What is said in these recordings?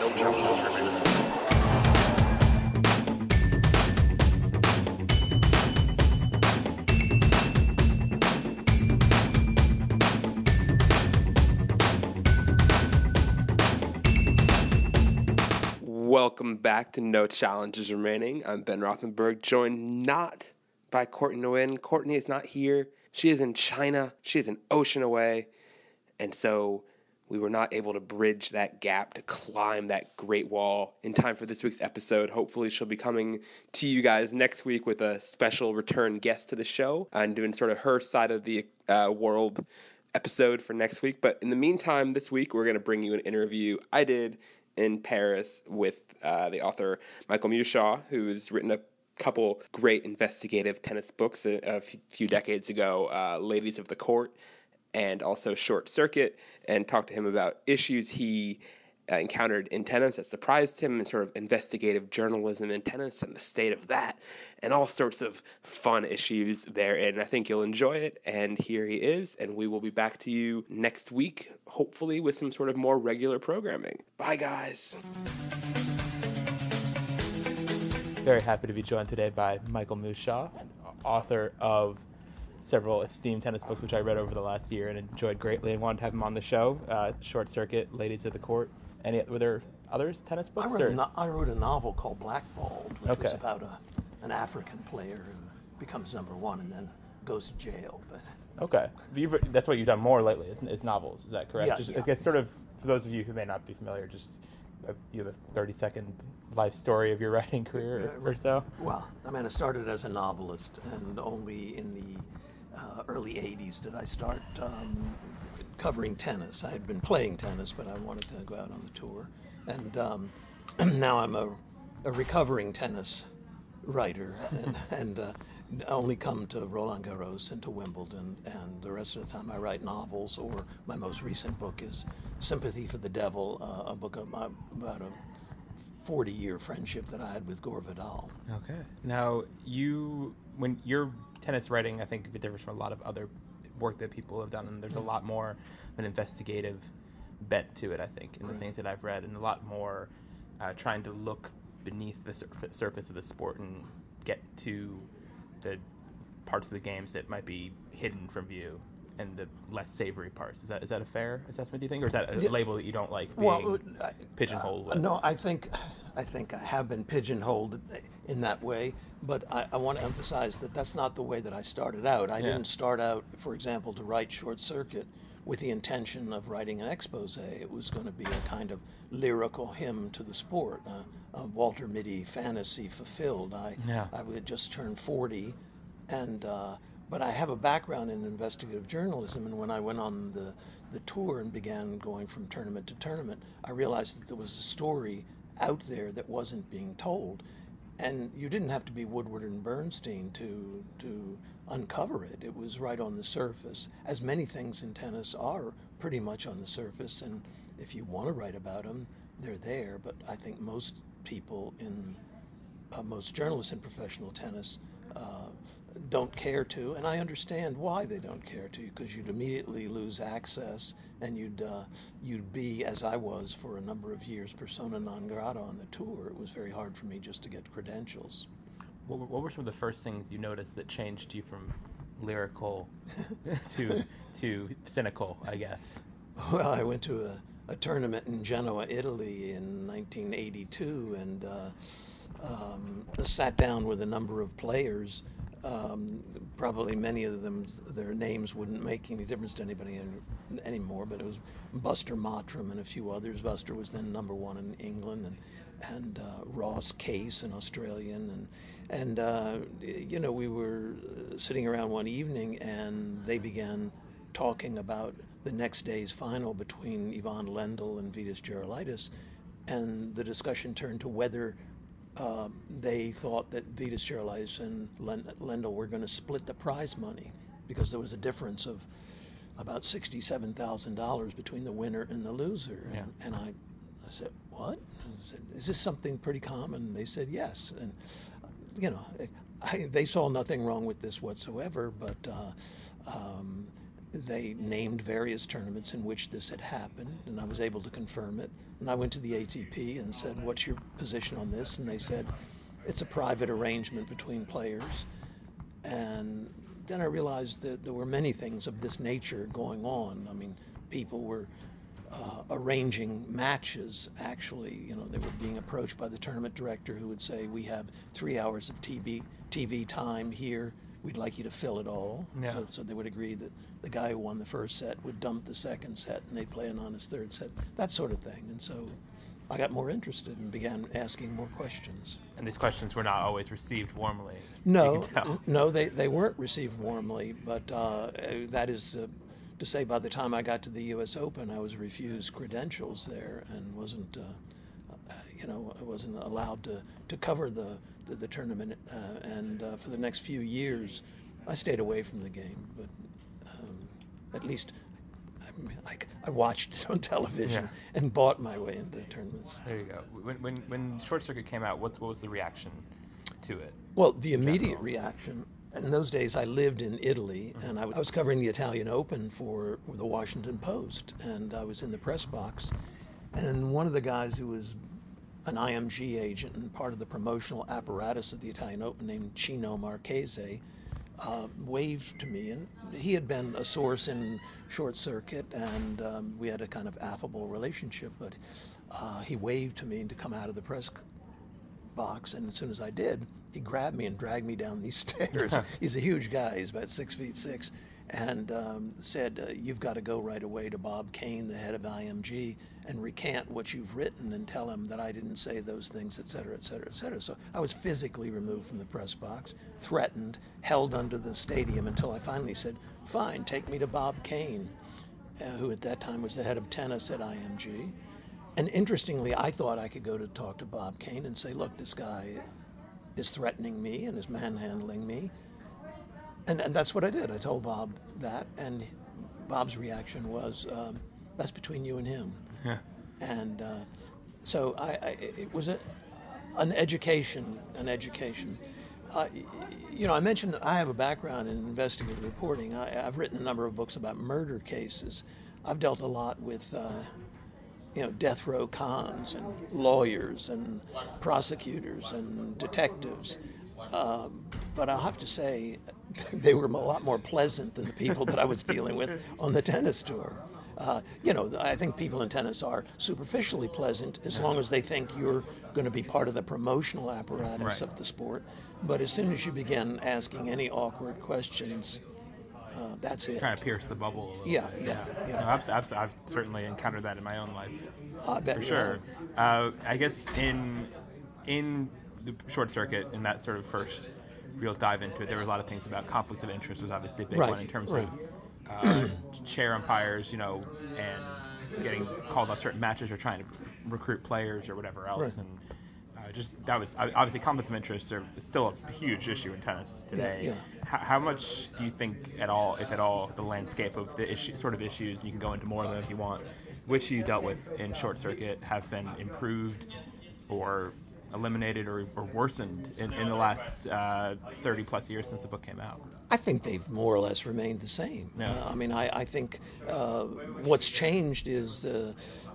No remaining. Welcome back to No Challenges Remaining. I'm Ben Rothenberg, joined not by Courtney Nguyen. Courtney is not here. She is in China. She is an ocean away. And so we were not able to bridge that gap to climb that great wall in time for this week's episode. Hopefully, she'll be coming to you guys next week with a special return guest to the show and doing sort of her side of the uh, world episode for next week. But in the meantime, this week, we're going to bring you an interview I did in Paris with uh, the author Michael Mewshaw, who's written a couple great investigative tennis books a, a few decades ago, uh, Ladies of the Court and also Short Circuit, and talked to him about issues he uh, encountered in tennis that surprised him and sort of investigative journalism in tennis and the state of that and all sorts of fun issues there and I think you'll enjoy it and here he is and we will be back to you next week hopefully with some sort of more regular programming. Bye guys. Very happy to be joined today by Michael Mewshaw, author of several esteemed tennis books, which I read over the last year and enjoyed greatly, and wanted to have him on the show. Uh, Short Circuit, Ladies of the Court. Any were there others tennis books? I wrote, a, no, I wrote a novel called Blackballed, which Okay. was about a, an African player who becomes number one and then goes to jail. But Okay, You've, that's what you've done more lately, is, is novels. Is that correct? Yeah, just, yeah. I guess sort of for those of you who may not be familiar, just uh, you have a thirty second life story of your writing career or, or so. well, I mean, I started as a novelist, and only in the uh, early '80s did I start um, covering tennis. I had been playing tennis, but I wanted to go out on the tour, and um, now I'm a, a recovering tennis writer, and, and uh, only come to Roland Garros and to Wimbledon, and the rest of the time I write novels. Or my most recent book is Sympathy for the Devil, uh, a book uh, about a 40 year friendship that I had with Gore Vidal. Okay. Now you, when your tennis writing, I think it differs from a lot of other work that people have done, and there's a lot more of an investigative bent to it. I think in the things that I've read, and a lot more uh, trying to look beneath the sur- surface of the sport and get to the parts of the games that might be hidden from view. And the less savory parts. Is that is that a fair assessment? Do you think, or is that a Yeah. label that you don't like being Well, I- pigeonholed? Uh, with? no, I think I think I have been pigeonholed in that way, but I, I want to emphasize that that's not the way that I started out. I Yeah. didn't start out, for example, to write Short Circuit with the intention of writing an expose. It was going to be a kind of lyrical hymn to the sport, uh, a Walter Mitty fantasy fulfilled. I Yeah. I had just turned forty, and uh, but I have a background in investigative journalism, and when I went on the the tour and began going from tournament to tournament, I realized that there was a story out there that wasn't being told, and you didn't have to be Woodward and Bernstein to to uncover it. It was right on the surface, as many things in tennis are pretty much on the surface, and if you want to write about them, they're there. But I think most people in uh, most journalists in professional tennis uh, don't care to, and I understand why they don't care to, because you'd immediately lose access, and you'd uh, you'd be, as I was for a number of years, persona non grata on the tour. It was very hard for me just to get credentials. What, were- what were some of the first things you noticed that changed you from lyrical to to cynical? I guess. Well, I went to a, a tournament in Genoa, Italy in 1982 and uh, um, sat down with a number of players. Um, probably many of them, their names wouldn't make any difference to anybody an- anymore, but it was Buster Mottram and a few others. Buster was then number one in England, and, and uh, Ross Case, an Australian. And, and uh, you know, we were uh, sitting around one evening and they began talking about the next day's final between Ivan Lendl and Vitas Gerulaitis, and the discussion turned to whether uh, they thought that Vitas Gerulaitis and Len- Lendl were going to split the prize money because there was a difference of about sixty-seven thousand dollars between the winner and the loser. Yeah. And, and I, I said, "What?" I said, "Is this something pretty common?" They said, "Yes." And you know, I, they saw nothing wrong with this whatsoever, but uh, um, they named various tournaments in which this had happened, and I was able to confirm it. And I went to the ATP and said, What's your position on this? And they said, It's a private arrangement between players. And then I realized that there were many things of this nature going on. I mean, people were uh, arranging matches, actually. You know, they were being approached by the tournament director who would say, We have three hours of TV, TV time here we'd like you to fill it all. Yeah. So, so they would agree that the guy who won the first set would dump the second set and they'd play an on his third set, that sort of thing. And so I got more interested and began asking more questions. And these questions were not always received warmly. No, no, they, they weren't received warmly, but uh, that is to, to, say by the time I got to the U.S. Open, I was refused credentials there and wasn't, uh, you know, I wasn't allowed to, to cover the the, the tournament, uh, and uh, for the next few years, I stayed away from the game. But um, at least I, I, watched it on television yeah. and bought my way into tournaments. There you go. When, when, when Short Circuit came out, what, what was the reaction to it? Well, the immediate reaction. In those days, I lived in Italy, mm-hmm. and I was covering the Italian Open for the Washington Post, and I was in the press box. And one of the guys who was an IMG agent and part of the promotional apparatus of the Italian Open named Cino Marchese uh, waved to me, and he had been a source in Short Circuit, and um, we had a kind of affable relationship. But uh, he waved to me to come out of the press box, and as soon as I did, he grabbed me and dragged me down these stairs. He's a huge guy; he's about six feet six, and um, said, uh, You've got to go right away to Bob Kain, the head of IMG, and recant what you've written and tell him that I didn't say those things, et cetera, et cetera, et cetera. So I was physically removed from the press box, threatened, held under the stadium until I finally said, Fine, take me to Bob Kain, uh, who at that time was the head of tennis at IMG. And interestingly, I thought I could go to talk to Bob Kain and say, Look, this guy is threatening me and is manhandling me and, and that's what I did. I told Bob that, and Bob's reaction was, um, "That's between you and him." Yeah. And uh, so I, I, it was a, an education, an education. Uh, you know, I mentioned that I have a background in investigative reporting. I, have written a number of books about murder cases. I've dealt a lot with, uh, you know, death row cons and lawyers and prosecutors and detectives. Um, but I'll have to say, they were a lot more pleasant than the people that I was dealing with on the tennis tour. Uh, you know, I think people in tennis are superficially pleasant as long as they think you're going to be part of the promotional apparatus right. of the sport. But as soon as you begin asking any awkward questions, uh, that's it. Trying to pierce the bubble. Yeah, yeah, yeah. No, I've, I've, I've, certainly encountered that in my own life. I bet for sure. Uh, I guess in in the short circuit in that sort of first real dive into it, there were a lot of things about conflicts of interest was obviously a big right. one in terms right. of uh, chair umpires, you know, and getting called on certain matches or trying to recruit players or whatever else. Right. And uh, just that was obviously conflicts of interest are still a huge issue in tennis today. Yeah, yeah. How, how, much do you think, at all, if at all, the landscape of the issue, sort of issues, you can go into more of them if you want, which you dealt with in short circuit, have been improved or eliminated or, or worsened in, in, the last uh, 30 plus years since the book came out? I think they've more or less remained the same. Yeah. Uh, I mean, I, I think uh, what's changed is uh,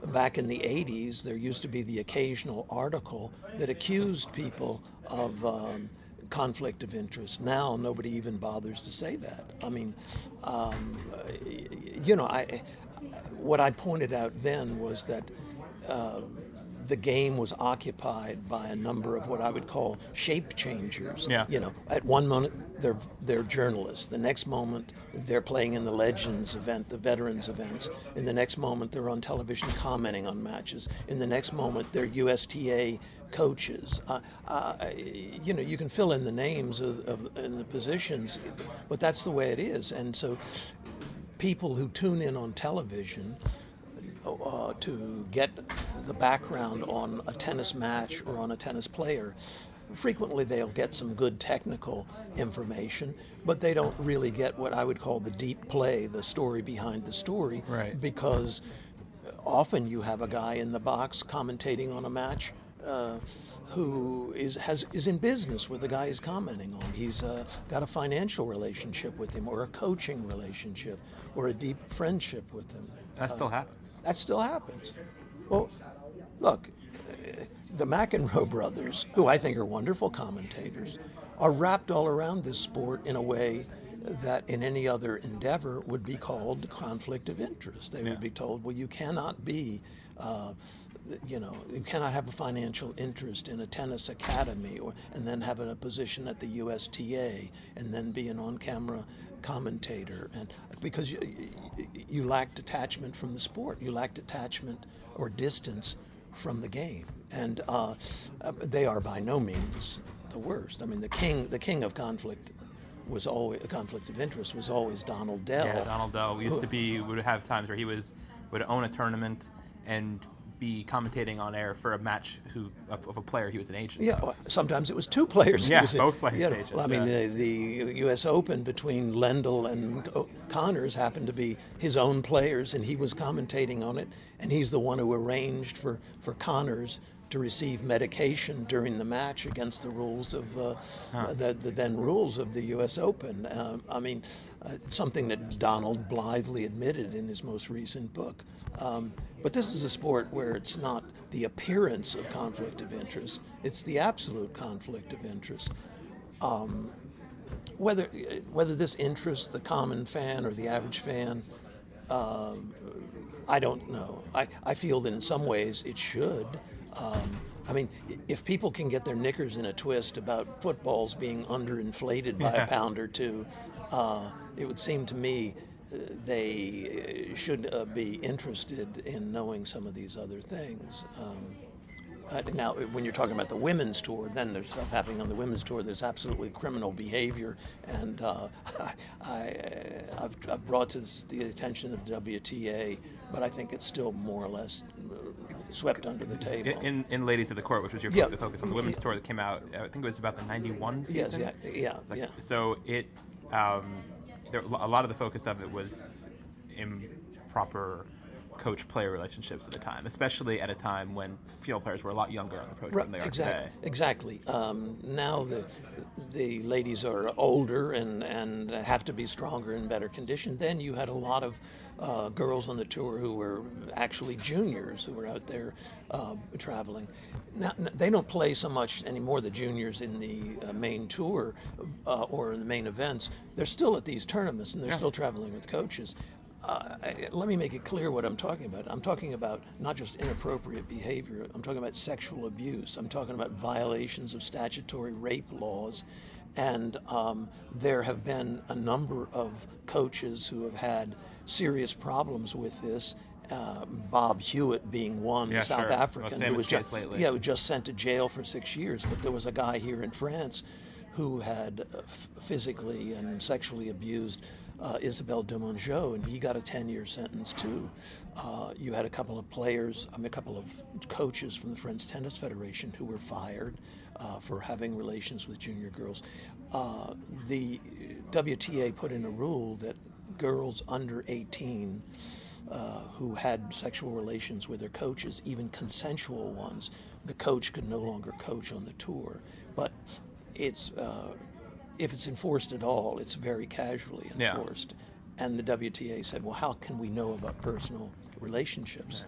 back in the 80s, there used to be the occasional article that accused people of. Um, conflict of interest. Now nobody even bothers to say that. I mean, um, you know, I what I pointed out then was that uh, the game was occupied by a number of what I would call shape changers. Yeah. You know, at one moment they're they're journalists. The next moment they're playing in the Legends event, the Veterans events. In the next moment they're on television commenting on matches. In the next moment they're USTA coaches. Uh, uh, you know, you can fill in the names of, of and the positions, but that's the way it is. And so, people who tune in on television uh, to get the background on a tennis match or on a tennis player. Frequently, they'll get some good technical information, but they don't really get what I would call the deep play, the story behind the story, right. because often you have a guy in the box commentating on a match uh, who is has is in business with the guy he's commenting on. He's uh, got a financial relationship with him, or a coaching relationship, or a deep friendship with him. That still happens. That still happens. Well, look, uh, the McEnroe brothers, who I think are wonderful commentators, are wrapped all around this sport in a way that in any other endeavor would be called conflict of interest. They Yeah. would be told, well, you cannot be, uh, you know, you cannot have a financial interest in a tennis academy or, and then have a position at the USTA and then be an on-camera commentator. And because you, you, lacked attachment from the sport, you lacked attachment or distance from the game. And uh, uh, they are by no means the worst. I mean, the king, the king of conflict was always a conflict of interest was always Donald Dell. Yeah, Donald Dell used to be would have times where he was would own a tournament and be commentating on air for a match who of, of a player he was an agent. Yeah, well, sometimes it was two players. Yeah, It was a- both players you know, agents, well, I mean, yeah. the, the U.S. Open between Lendl and Connors happened to be his own players, and he was commentating on it, and he's the one who arranged for, for Connors to receive medication during the match against the rules of uh, the, the then rules of the U.S. Open. Um, I mean, uh, it's something that Donald blithely admitted in his most recent book. Um, but this is a sport where it's not the appearance of conflict of interest; it's the absolute conflict of interest. Um, whether whether this interests the common fan or the average fan, um, I don't know. I, I feel that in some ways it should. Um, I mean, if people can get their knickers in a twist about footballs being underinflated by Yeah. a pound or two, uh, it would seem to me uh, they uh, should uh, be interested in knowing some of these other things. Um, uh, now, when you're talking about the women's tour, then there's stuff happening on the women's tour. There's absolutely criminal behavior, and uh, I, I, I've, I've brought to this, the attention of WTA, but I think it's still more or less uh, swept under the table. In, in, in Ladies of the Court, which was your Yeah. the focus on the women's tour that came out, I think it was about the '91 season. yes, yeah, yeah, Like, yeah. So it, um, there, a lot of the focus of it was improper coach-player relationships at the time, especially at a time when female players were a lot younger on the pro tour than they are exactly. today. Exactly. Um, now the the ladies are older and, and have to be stronger and better conditioned. Then you had a lot of uh, girls on the tour who were actually juniors who were out there uh, traveling. Now they don't play so much anymore. The juniors in the uh, main tour uh, or the main events, they're still at these tournaments and they're still traveling with coaches. Uh, let me make it clear what I'm talking about. I'm talking about not just inappropriate behavior, I'm talking about sexual abuse, I'm talking about violations of statutory rape laws. And um, there have been a number of coaches who have had serious problems with this. Uh, Bob Hewitt being one, Yeah, South sure. African, who was just, lately. yeah, who just sent to jail for six years. But there was a guy here in France who had uh, f- physically and sexually abused uh, Isabelle Demongeot, and he got a 10-year sentence too. Uh, you had a couple of players, I mean, a couple of coaches from the French Tennis Federation who were fired uh, for having relations with junior girls. Uh, the WTA put in a rule that girls under 18 uh, who had sexual relations with their coaches, even consensual ones, the coach could no longer coach on the tour. But it's uh, if it's enforced at all, it's very casually Yeah. enforced. And the WTA said, "Well, how can we know about personal relationships?"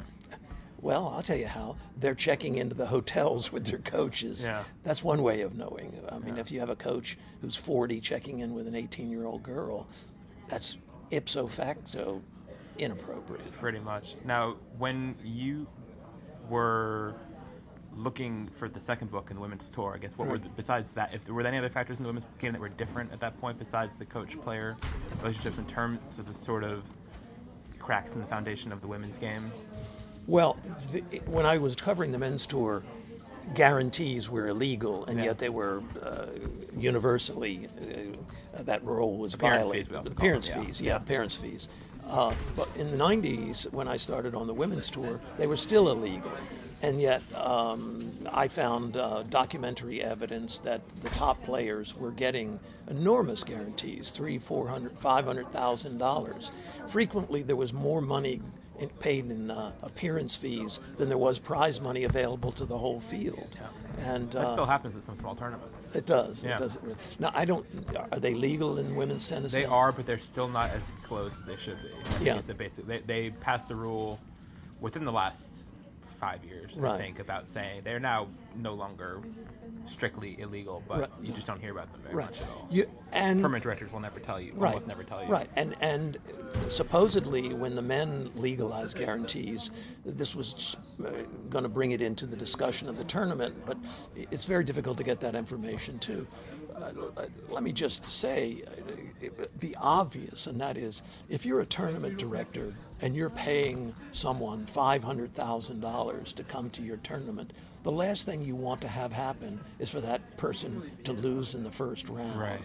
Well, I'll tell you how. They're checking into the hotels with their coaches. Yeah. That's one way of knowing. I mean, if you have a coach who's 40 checking in with an 18 year old girl, that's ipso facto inappropriate. Pretty much. Now, when you were looking for the second book in the women's tour, I guess what were the, besides that? If there were there any other factors in the women's game that were different at that point besides the coach-player relationships in terms of the sort of cracks in the foundation of the women's game? Well, the, when I was covering the men's tour, guarantees were illegal, and Yeah. yet they were uh, universally uh, that rule was violated. fees, we also The call them, appearance yeah. fees, yeah, appearance fees. Uh, but in the '90s, when I started on the women's tour, they were still illegal, and yet um, I found uh, documentary evidence that the top players were getting enormous guarantees three, four hundred, five hundred thousand dollars. Frequently, there was more money in, paid in uh, appearance fees than there was prize money available to the whole field. Yeah. And That uh, still happens at some small tournaments. it does. Yeah. It does. Now I don't. Are they legal in women's tennis? They now? are, but they're still not as disclosed as they should be. I Yeah. It's a basic. They, they passed a rule within the last five years, I think, about saying they're now no longer strictly illegal, but Right. you just don't hear about them very Right. much at all. You, and Permanent directors will never tell you. right, Almost never tell you. Right, and and supposedly when the men legalized guarantees, this was uh, going to bring it into the discussion of the tournament. But it's very difficult to get that information too. Uh, let me just say uh, the obvious, and that is if you're a tournament director and you're paying someone five hundred thousand dollars to come to your tournament. The last thing you want to have happen is for that person to lose in the first round Right.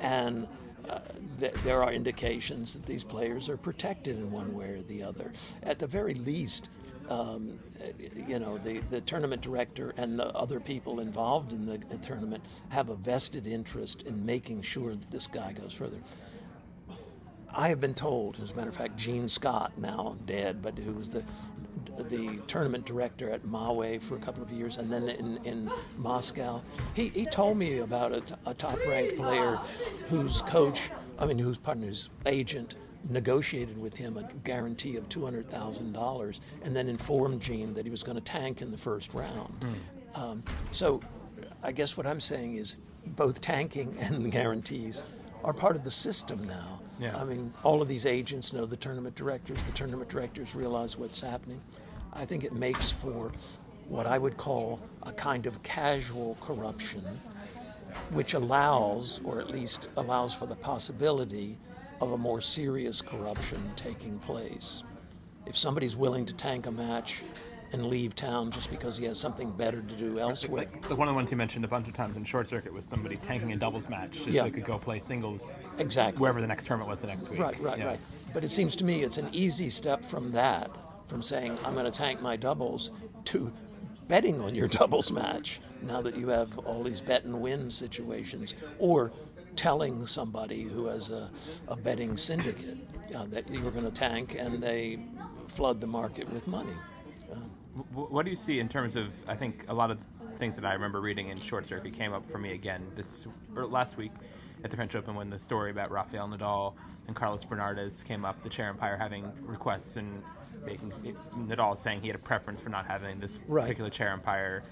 and uh, th- there are indications that these players are protected in one way or the other. At the very least, um, you know, the, the tournament director and the other people involved in the tournament have a vested interest in making sure that this guy goes further. I have been told, as a matter of fact, Gene Scott, now dead, but who was the the tournament director at Maui for a couple of years, and then in, in Moscow, he, he told me about a, a top-ranked player whose coach, I mean, whose partner, whose agent, negotiated with him a guarantee of two hundred thousand dollars, and then informed Gene that he was going to tank in the first round. Um, so, I guess what I'm saying is, both tanking and the guarantees are part of the system now. Yeah. I mean, all of these agents know the tournament directors. The tournament directors realize what's happening. I think it makes for what I would call a kind of casual corruption, which allows, or at least allows for the possibility of a more serious corruption taking place. If somebody's willing to tank a match and leave town just because he has something better to do elsewhere, Like, like one of the ones you mentioned a bunch of times in short circuit was somebody tanking a doubles match just Yeah. so they could go play singles exactly. wherever the next tournament was the next week. Right, right, Yeah. right. But it seems to me it's an easy step from that, from saying I'm going to tank my doubles, to betting on your doubles match. Now that you have all these bet and win situations, or telling somebody who has a, a betting syndicate uh, that you're going to tank, and they flood the market with money. Wh- What do you see in terms of? I think a lot of things that I remember reading in Short Circuit came up for me again this or last week at the French Open when the story about Rafael Nadal and Carlos Bernardes came up. The chair umpire having requests and making Nadal saying he had a preference for not having this Right. particular chair umpire.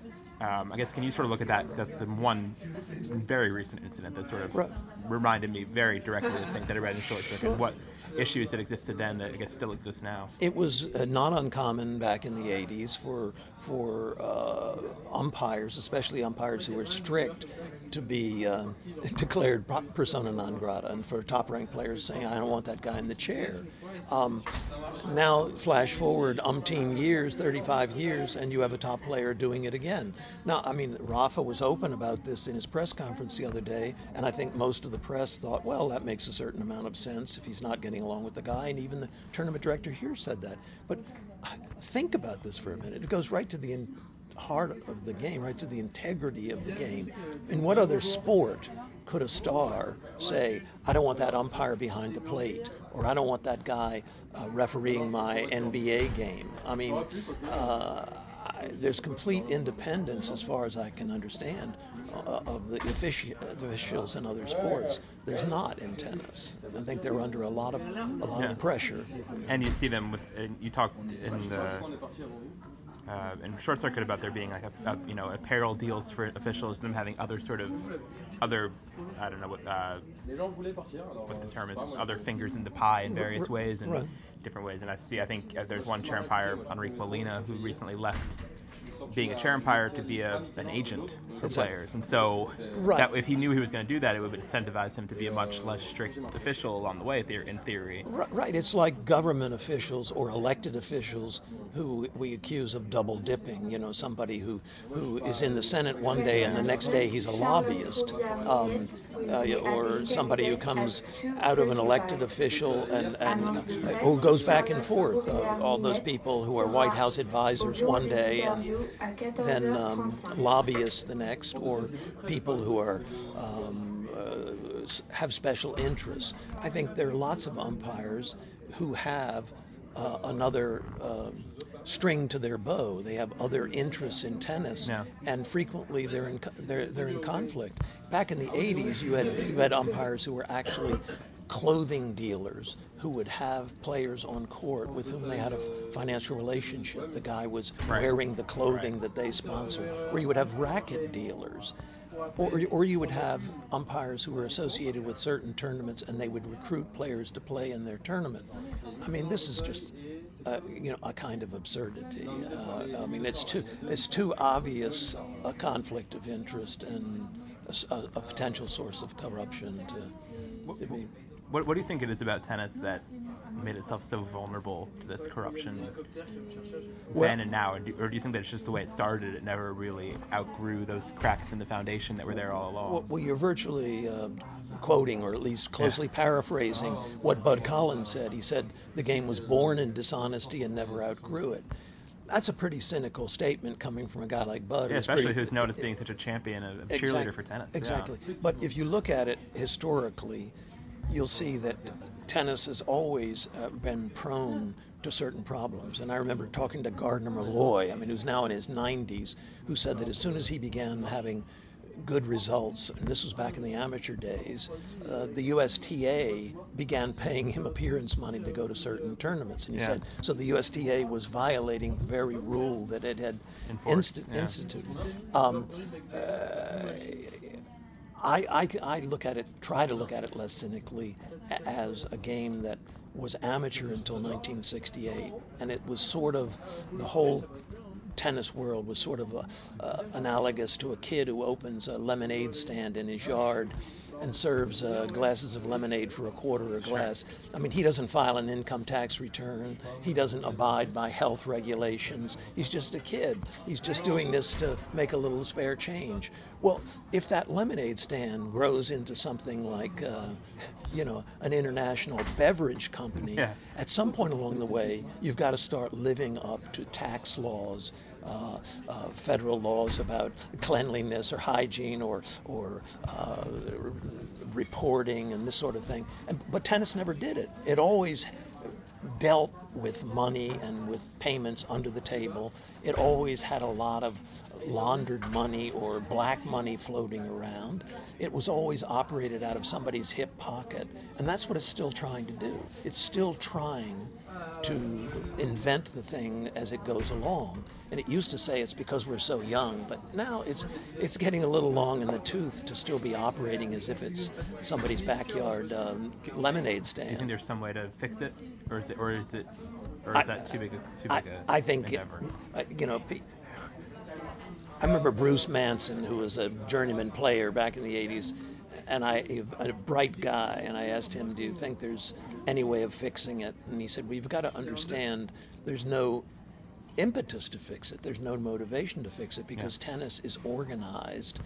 Um, I guess can you sort of look at that? That's the one very recent incident that sort of Right. reminded me very directly of things that I read in Short Circuit. What issues that existed then that I guess still exist now? It was uh, not uncommon back in the 80s for for uh, umpires, especially umpires who were strict, to be uh, declared persona non grata, and for top-ranked players saying, "I don't want that guy in the chair." Um, now, flash forward umpteen years, 35 years, and you have a top player doing it again. Now, I mean, Rafa was open about this in his press conference the other day, and I think most of the press thought, well, that makes a certain amount of sense if he's not getting along with the guy, and even the tournament director here said that. But uh, think about this for a minute. It goes right to the in- heart of the game, right to the integrity of the game. In what other sport could a star say, I don't want that umpire behind the plate, or I don't want that guy uh, refereeing my NBA game? I mean, uh, I, there's complete independence, as far as I can understand, uh, of the offici- the officials in other sports. There's not in tennis. I think they're under a lot of a lot Yeah. of pressure. And you see them with. And you talked in the uh, in short circuit about there being like a, a you know apparel deals for officials, them having other sort of other I don't know what uh, what the term is, other fingers in the pie in various ways and Right. different ways. And I see, I think uh, there's one chair umpire, Enrique Molina, who recently left being a chair umpire to be a, an agent for Exactly. players. And so Right. that, if he knew he was going to do that, it would incentivize him to be a much less strict official along the way, in theory. Right, it's like government officials or elected officials who we accuse of double dipping. You know, somebody who, who is in the Senate one day and the next day he's a lobbyist, um, uh, or somebody who comes out of an elected official and, and uh, who goes back and forth. Uh, all those people who are White House advisors one day and then um, lobbyists the next, or people who are um, uh, have special interests. I think there are lots of umpires who have uh, another um, string to their bow. They have other interests in tennis, Yeah. and frequently they're in co- they're they're in conflict. Back in the '80s, you had you had umpires who were actually clothing dealers who would have players on court with whom they had a financial relationship. The guy was Right. wearing the clothing that they sponsored. Or you would have racket dealers. Or, or you would have umpires who were associated with certain tournaments and they would recruit players to play in their tournament. I mean, this is just, uh, you know, a kind of absurdity. Uh, I mean, it's too, it's too obvious a conflict of interest and a potential source of corruption to, to be. What, what do you think it is about tennis that made itself so vulnerable to this corruption Well- then and now? Or do, or do you think that it's just the way it started? It never really outgrew those cracks in the foundation that were there all along? Well, well you're virtually uh, quoting, or at least closely paraphrasing, what Bud Collins said. He said the game was born in dishonesty and never outgrew it. That's a pretty cynical statement coming from a guy like Bud. yeah, who's especially pretty- who's known as being such a champion, a, a cheerleader Exact- for tennis. yeah. Exactly. But if you look at it historically, you'll see that tennis has always uh, been prone to certain problems. And I remember talking to Gardnar Mulloy, I mean, who's now in his 90s, who said that as soon as he began having good results, and this was back in the amateur days, uh, the USTA began paying him appearance money to go to certain tournaments. And he Yeah. said, so the USTA was violating the very rule that it had Enforced, insti- yeah. instituted. Um, I, I, I look at it, try to look at it less cynically as a game that was amateur until 1968, and it was sort of the whole tennis world was sort of uh uh, analogous to a kid who opens a lemonade stand in his yard and serves uh, glasses of lemonade for a quarter a glass. I mean, he doesn't file an income tax return. He doesn't abide by health regulations. He's just a kid. He's just doing this to make a little spare change. Well, if that lemonade stand grows into something like, uh, you know, an international beverage company, Yeah. at some point along the way, you've got to start living up to tax laws, uh, uh, federal laws about cleanliness or hygiene or or uh, r- reporting and this sort of thing. And, but tennis never did it. It always dealt with money and with payments under the table. It always had a lot of laundered money or black money floating around. It was always operated out of somebody's hip pocket. And that's what it's still trying to do. It's still trying to invent the thing as it goes along. And it used to say it's because we're so young, but now it's it's getting a little long in the tooth to still be operating as if it's somebody's backyard um, lemonade stand. Do you think there's some way to fix it, or is it, or is it, or is I- that too big a too big a I think, it, endeavor? I- you know, I remember Bruce Manson, who was a journeyman player back in the 80s, and I, a bright guy, and I asked him, Do you think there's any way of fixing it? And he said, We've got to understand there's no impetus to fix it, there's no motivation to fix it because tennis is organized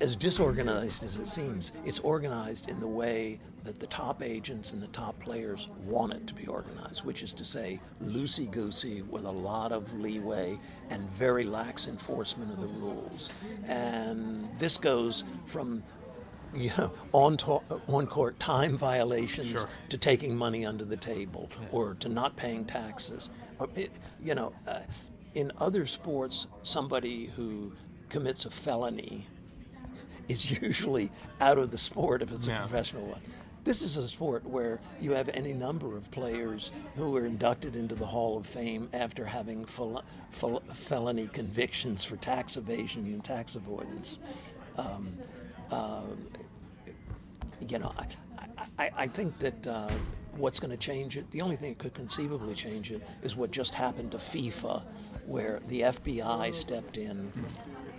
as disorganized as it seems, it's organized in the way that the top agents and the top players want it to be organized, which is to say, loosey goosey with a lot of leeway and very lax enforcement of the rules. And this goes from you know, on, to- on court time violations Sure. to taking money under the table or to not paying taxes. It, you know, uh, in other sports, somebody who commits a felony is usually out of the sport if it's a professional one. This is a sport where you have any number of players who are inducted into the Hall of Fame after having fel- fel- felony convictions for tax evasion and tax avoidance. Um, uh, you know, I, I, I think that uh, what's going to change it, the only thing that could conceivably change it is what just happened to FIFA, where the FBI stepped in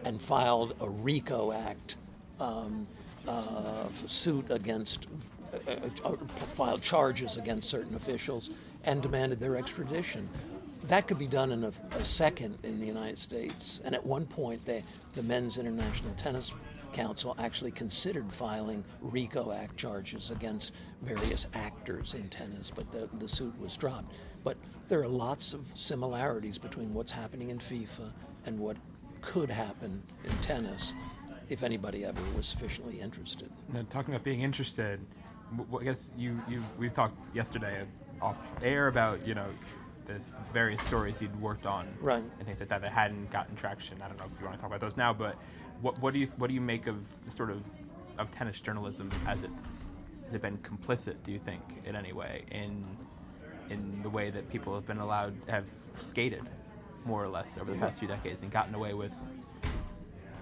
and filed a RICO Act um, uh, suit against, uh, uh, filed charges against certain officials and demanded their extradition. That could be done in a, a second in the United States. And at one point, they, the Men's International Tennis Council actually considered filing RICO Act charges against various actors in tennis, but the, the suit was dropped. But there are lots of similarities between what's happening in FIFA and what could happen in tennis if anybody ever was sufficiently interested. Now, talking about being interested, I guess you, you we've talked yesterday off air about you know this various stories you'd worked on Right. and things like that that hadn't gotten traction. I don't know if you want to talk about those now, but what what do you what do you make of sort of of tennis journalism as it's has it been complicit? Do you think in any way in in the way that people have been allowed have skated more or less over the past few decades and gotten away with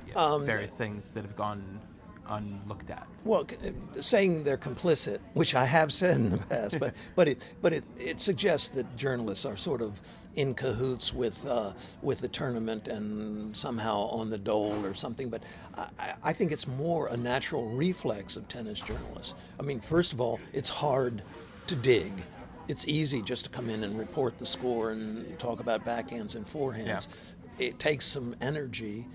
yeah, Um, various things that have gone unlooked at? Well, uh, saying they're complicit, which I have said in the past, but but it but it, it suggests that journalists are sort of in cahoots with uh, with the tournament and somehow on the dole or something. But I, I- I think it's more a natural reflex of tennis journalists. I mean, first of all, it's hard to dig. It's easy just to come in and report the score and talk about backhands and forehands. It takes some energy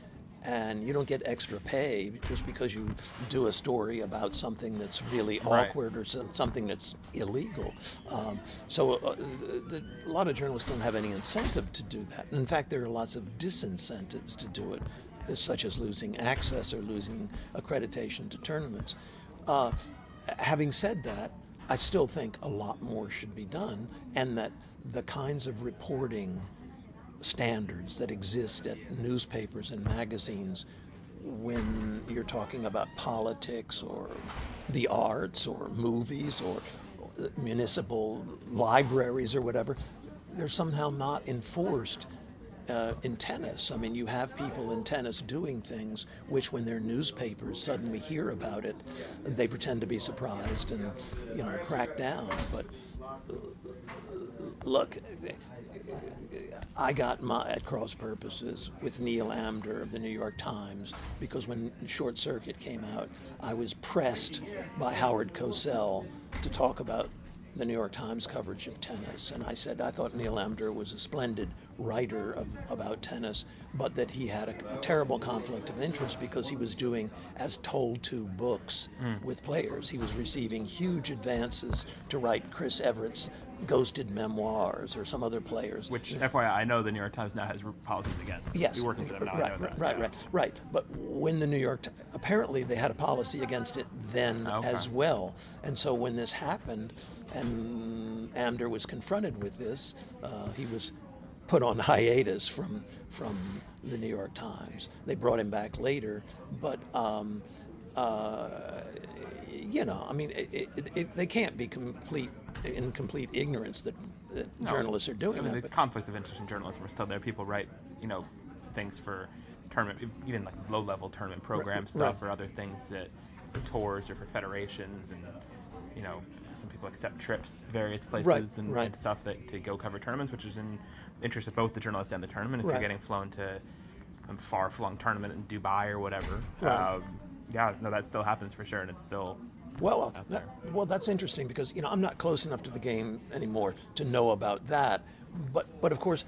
and you don't get extra pay just because you do a story about something that's really Right. awkward or some, something that's illegal. Um, so uh, the, a lot of journalists don't have any incentive to do that. In fact, there are lots of disincentives to do it, such as losing access or losing accreditation to tournaments. Uh, having said that, I still think a lot more should be done, and that the kinds of reporting standards that exist at newspapers and magazines when you're talking about politics or the arts or movies or municipal libraries or whatever, they're somehow not enforced uh, in tennis. I mean, you have people in tennis doing things which, when their newspapers suddenly hear about it, they pretend to be surprised and, you know, crack down. But uh, look, I got my at cross purposes with Neil Amdur of the New York Times because when Short Circuit came out, I was pressed by Howard Cosell to talk about the New York Times coverage of tennis, and I said I thought Neil Amdur was a splendid writer of, about tennis, but that he had a terrible conflict of interest because he was doing as told to books hmm. with players. He was receiving huge advances to write Chris Evert's ghosted memoirs or some other players. Which, FYI, I know the New York Times now has policies against. Yes, You're working for them now. Right, that. right, yeah. right, right. But when the New York, apparently they had a policy against it then Okay. as well. And so when this happened, and Amdur was confronted with this, uh, he was put on hiatus from from the New York Times. They brought him back later, but. Um, uh, you know, I mean, it, it, it, they can't be complete in complete ignorance that, that No, journalists are doing I mean, that. the conflicts of interest in journalism are still there. People write, you know, things for tournament, even like low-level tournament program stuff, right. or other things that for tours or for federations, and you know, some people accept trips various places Right, and, right. and stuff that to go cover tournaments, which is in interest of both the journalist and the tournament. If Right. you're getting flown to some far-flung tournament in Dubai or whatever, Right. um, yeah, no, that still happens for sure, and it's still Well, out that, well, that's interesting because you know I'm not close enough to the game anymore to know about that. But but of course,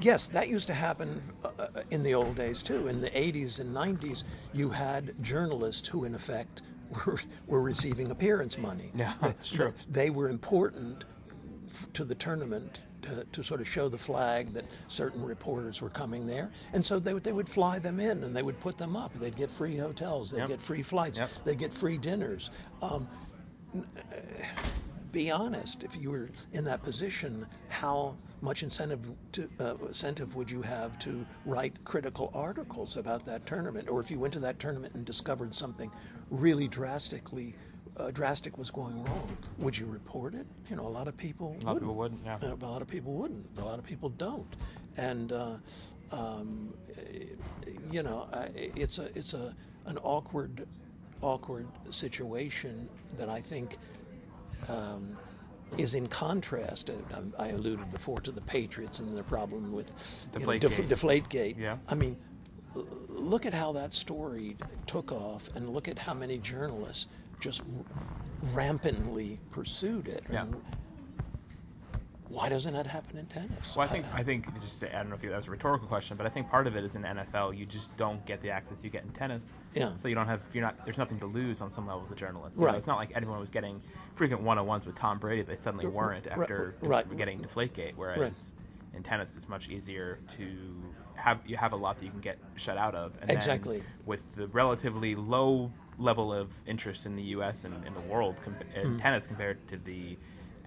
yes, that used to happen uh, uh, in the old days too. In the 80s and 90s, you had journalists who, in effect, were, were receiving appearance money. Yeah, They- that's true. They were important f- to the tournament to, to sort of show the flag that certain reporters were coming there, and so they would they would fly them in and they would put them up. They'd get free hotels, they'd Yep. get free flights, Yep. they'd get free dinners. Um, be honest, if you were in that position, how much incentive to, uh, incentive would you have to write critical articles about that tournament? Or if you went to that tournament and discovered something really drastically uh, drastic was going wrong, would you report it? You know, a lot of people. A lot of people wouldn't, yeah. Uh, a lot of people wouldn't. A lot of people don't, and uh, um, eh, you know, I- it's a it's a an awkward awkward situation that I think um, is in contrast. uh, I alluded before to the Patriots and their problem with deflate know, def- Deflategate. Deflategate. Yeah. I mean, look at how that story took off, and look at how many journalists just rampantly pursued it. Yeah. And why doesn't that happen in tennis? Well, I think I think just to, I don't know if you, that was a rhetorical question, but I think part of it is in NFL you just don't get the access you get in tennis. Yeah. So you don't have you're not there's nothing to lose on some levels as a journalist. Right. it's not like anyone was getting frequent one-on-ones with Tom Brady. They suddenly weren't after right. getting Deflategate. Whereas in tennis it's much easier to have you have a lot that you can get shut out of. And Exactly. with the relatively low level of interest in the U.S. and in the world com- in Hmm. tennis compared to the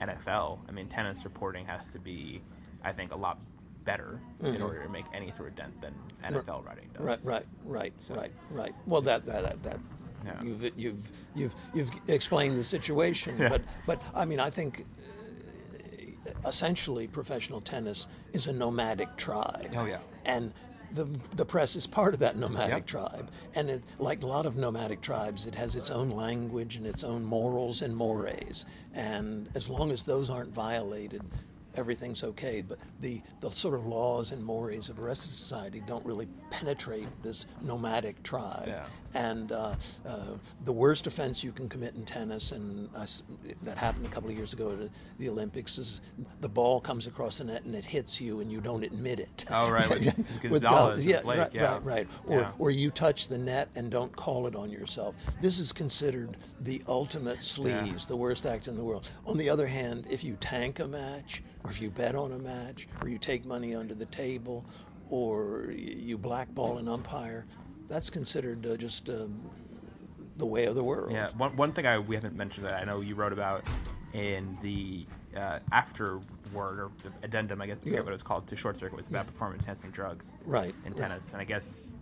NFL. I mean, tennis reporting has to be, I think, a lot better in order to make any sort of dent than NFL writing does. Mm-hmm. Right, right, right, right, right. Well, that that that, that Yeah. you've you've you've you've explained the situation, but but I mean, I think uh, essentially professional tennis is a nomadic tribe. Oh, yeah. and. The, the press is part of that nomadic Yep. tribe, and it, like a lot of nomadic tribes, it has its own language and its own morals and mores. And as long as those aren't violated, everything's okay. But the, the sort of laws and mores of the rest of society don't really penetrate this nomadic tribe. Yeah. And uh, uh, the worst offense you can commit in tennis, and I that happened a couple of years ago at the Olympics, is the ball comes across the net and it hits you and you don't admit it. Oh, right, with With Gonzalez yeah, Blake, right, yeah. right, right. Or, Yeah. or you touch the net and don't call it on yourself. This is considered the ultimate sleaze, the worst act in the world. On the other hand, if you tank a match, or if you bet on a match, or you take money under the table, or you blackball an umpire, that's considered uh, just um, the way of the world. Yeah, one, one thing I we haven't mentioned that I know you wrote about in the uh, afterword or the addendum, I guess Yeah. what it's called, to Short Circuit was about performance enhancing drugs Right, in right. tennis. And I guess,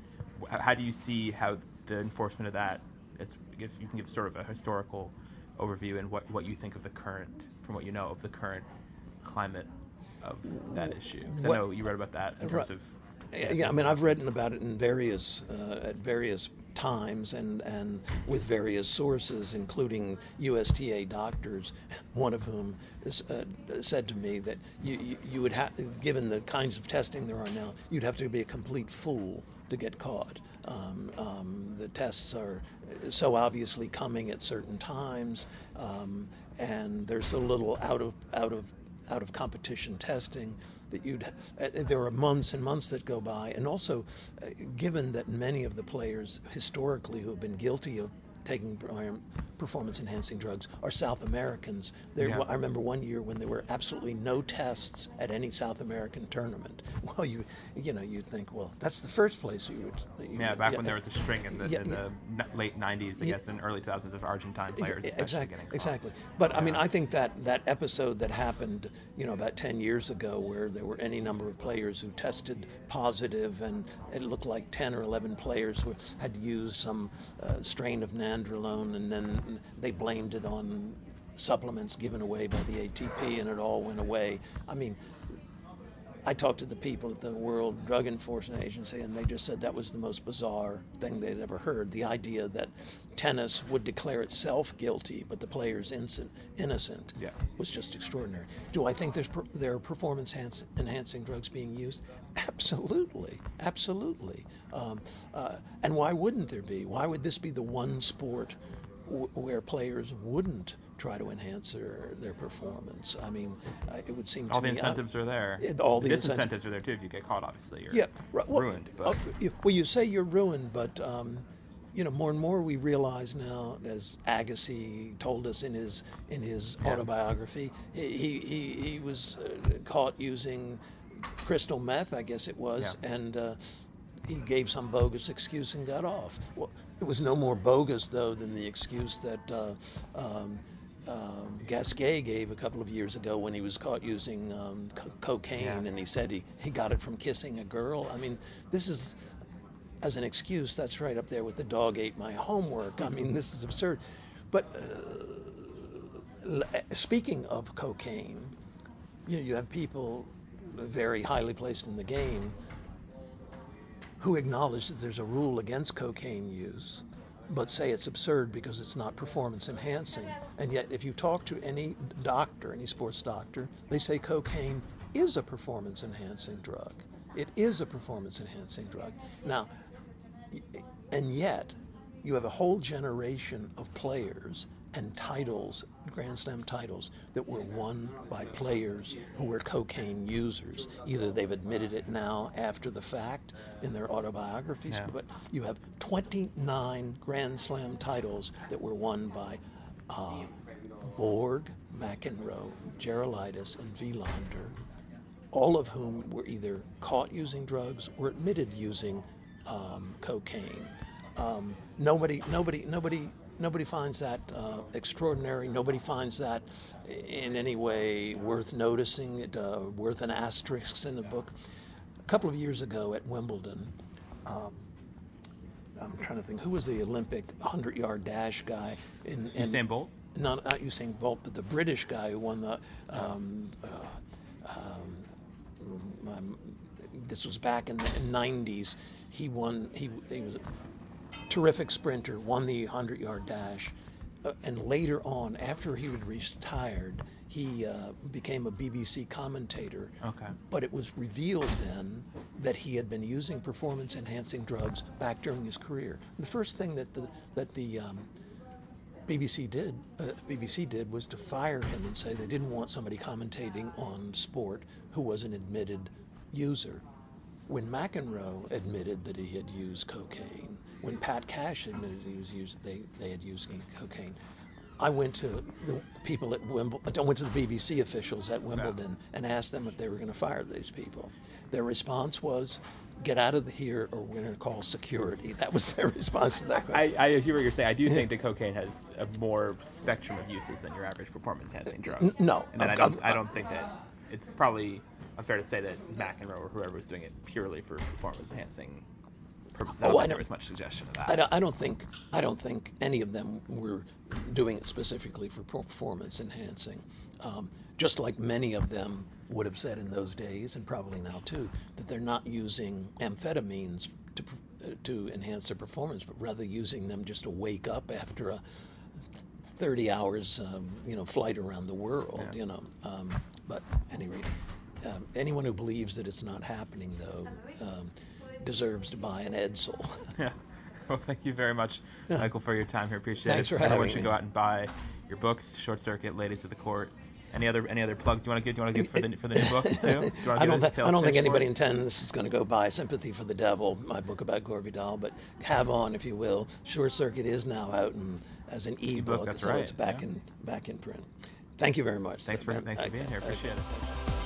how do you see how the enforcement of that, is, if you can give sort of a historical overview and what, what you think of the current, from what you know of the current climate of that issue? 'Cause I know you wrote about that in Right. terms of. Yeah, yeah, I mean, I've written about it in various uh, at various times and and with various sources, including USTA doctors, one of whom is, uh, said to me that you, you you would have, given the kinds of testing there are now, you'd have to be a complete fool to get caught. Um, um, the tests are so obviously coming at certain times, um, and there's so little out of out of out of competition testing that you'd uh, there are months and months that go by. And also uh, given that many of the players historically who have been guilty of taking performance enhancing drugs are South Americans. There, Yeah. I remember one year when there were absolutely no tests at any South American tournament. Well, you you know you'd think well that's the first place you would. you Yeah, would- back when there was a string in the, Yeah, in the yeah. late 90s, I Yeah. guess, and early 2000s of Argentine players. Yeah, exactly, exactly. But I mean, I think that that episode that happened, you know, about ten years ago, where there were any number of players who tested positive, and it looked like ten or eleven players were, had used some uh, strain of nandrolone, and then they blamed it on supplements given away by the ATP, and it all went away. I mean. I talked to the people at the World Drug Enforcement Agency, and they just said that was the most bizarre thing they'd ever heard. The idea that tennis would declare itself guilty, but the players innocent, innocent Yeah. was just extraordinary. Do I think there's per, there are performance enhance, enhancing drugs being used? Absolutely, absolutely. Um, uh, and why wouldn't there be? Why would this be the one sport where players wouldn't try to enhance their, their performance? I mean, uh, it would seem to All the incentives are there. Yeah, all the incentives- disincentives are there too. If you get caught, obviously, you're yeah, right, well, ruined. uh, well, you say you're ruined, but um, you know more and more we realize now, as Agassi told us in his in his autobiography, he he, he, he was uh, caught using crystal meth, I guess it was, Yeah. and uh, he gave some bogus excuse and got off. Well, it was no more bogus though than the excuse that. Uh, um, um, Gasquet gave a couple of years ago when he was caught using um, co- cocaine, Yeah. and he said he, he got it from kissing a girl. I mean, this is, as an excuse, that's right up there with the dog ate my homework. I mean, this is absurd. But uh, speaking of cocaine, you know, you have people very highly placed in the game who acknowledge that there's a rule against cocaine use, but say it's absurd because it's not performance enhancing. And yet, if you talk to any doctor, any sports doctor, they say cocaine is a performance enhancing drug. It is a performance enhancing drug. Now, and yet, you have a whole generation of players and titles, Grand Slam titles, that were won by players who were cocaine users. Either they've admitted it now after the fact in their autobiographies, Yeah. but you have 29 Grand Slam titles that were won by uh, Borg, McEnroe, Gerulaitis, and Wilander, all of whom were either caught using drugs or admitted using um, cocaine. Um, nobody, nobody, nobody nobody finds that uh, extraordinary. Nobody finds that in any way worth noticing, it, uh, worth an asterisk in the book. A couple of years ago at Wimbledon, um, I'm trying to think who was the Olympic 100 yard dash guy in, in Usain Bolt. Not, not Usain Bolt, but the British guy who won the. Um, uh, um, um, this was back in the 90s. He won. He, he was terrific sprinter. Won the 100 yard dash. Uh, and later on, after he had retired, he uh, became a BBC commentator. Okay. But it was revealed then that he had been using performance-enhancing drugs back during his career. The first thing that the that the um, BBC did uh, BBC did was to fire him and say they didn't want somebody commentating on sport who was an admitted user. When McEnroe admitted that he had used cocaine, when Pat Cash admitted he was used, they, they had used cocaine, I went to the people at Wimbledon, I went to the BBC officials at Wimbledon and asked them if they were going to fire these people. Their response was, get out of here or we're going to call security. That was their response to that question. I, I hear what you're saying. I do think that cocaine has a more spectrum of uses than your average performance-enhancing drug. N- no. and I don't. I've- don't think that it's probably unfair to say that McEnroe or whoever was doing it purely for performance-enhancing purposes. I don't Oh, I there don't- was much suggestion of that. I don't, I don't think I don't think any of them were doing it specifically for performance enhancing. Um, just like many of them would have said in those days, and probably now too, that they're not using amphetamines to uh, to enhance their performance, but rather using them just to wake up after a 30 hours, um, you know, flight around the world. Yeah. You know, um, but anyway, um, anyone who believes that it's not happening though um, deserves to buy an Edsel. Yeah. Well, thank you very much, Michael, for your time here. Appreciate Thanks it. for Everyone should me. go out and buy your books, Short Circuit, Ladies of the Court. Any other any other plugs do you want to give? Do you want to give for the for the new book too? Do you want to I don't, sales I don't think anybody in tennis is going to go buy Sympathy for the Devil, my book about Gore Vidal, but have on, if you will. Short Circuit is now out in, as an ebook, that's so right, it's back yeah. in back in print. Thank you very much. Thanks for thanks for being here. Appreciate it.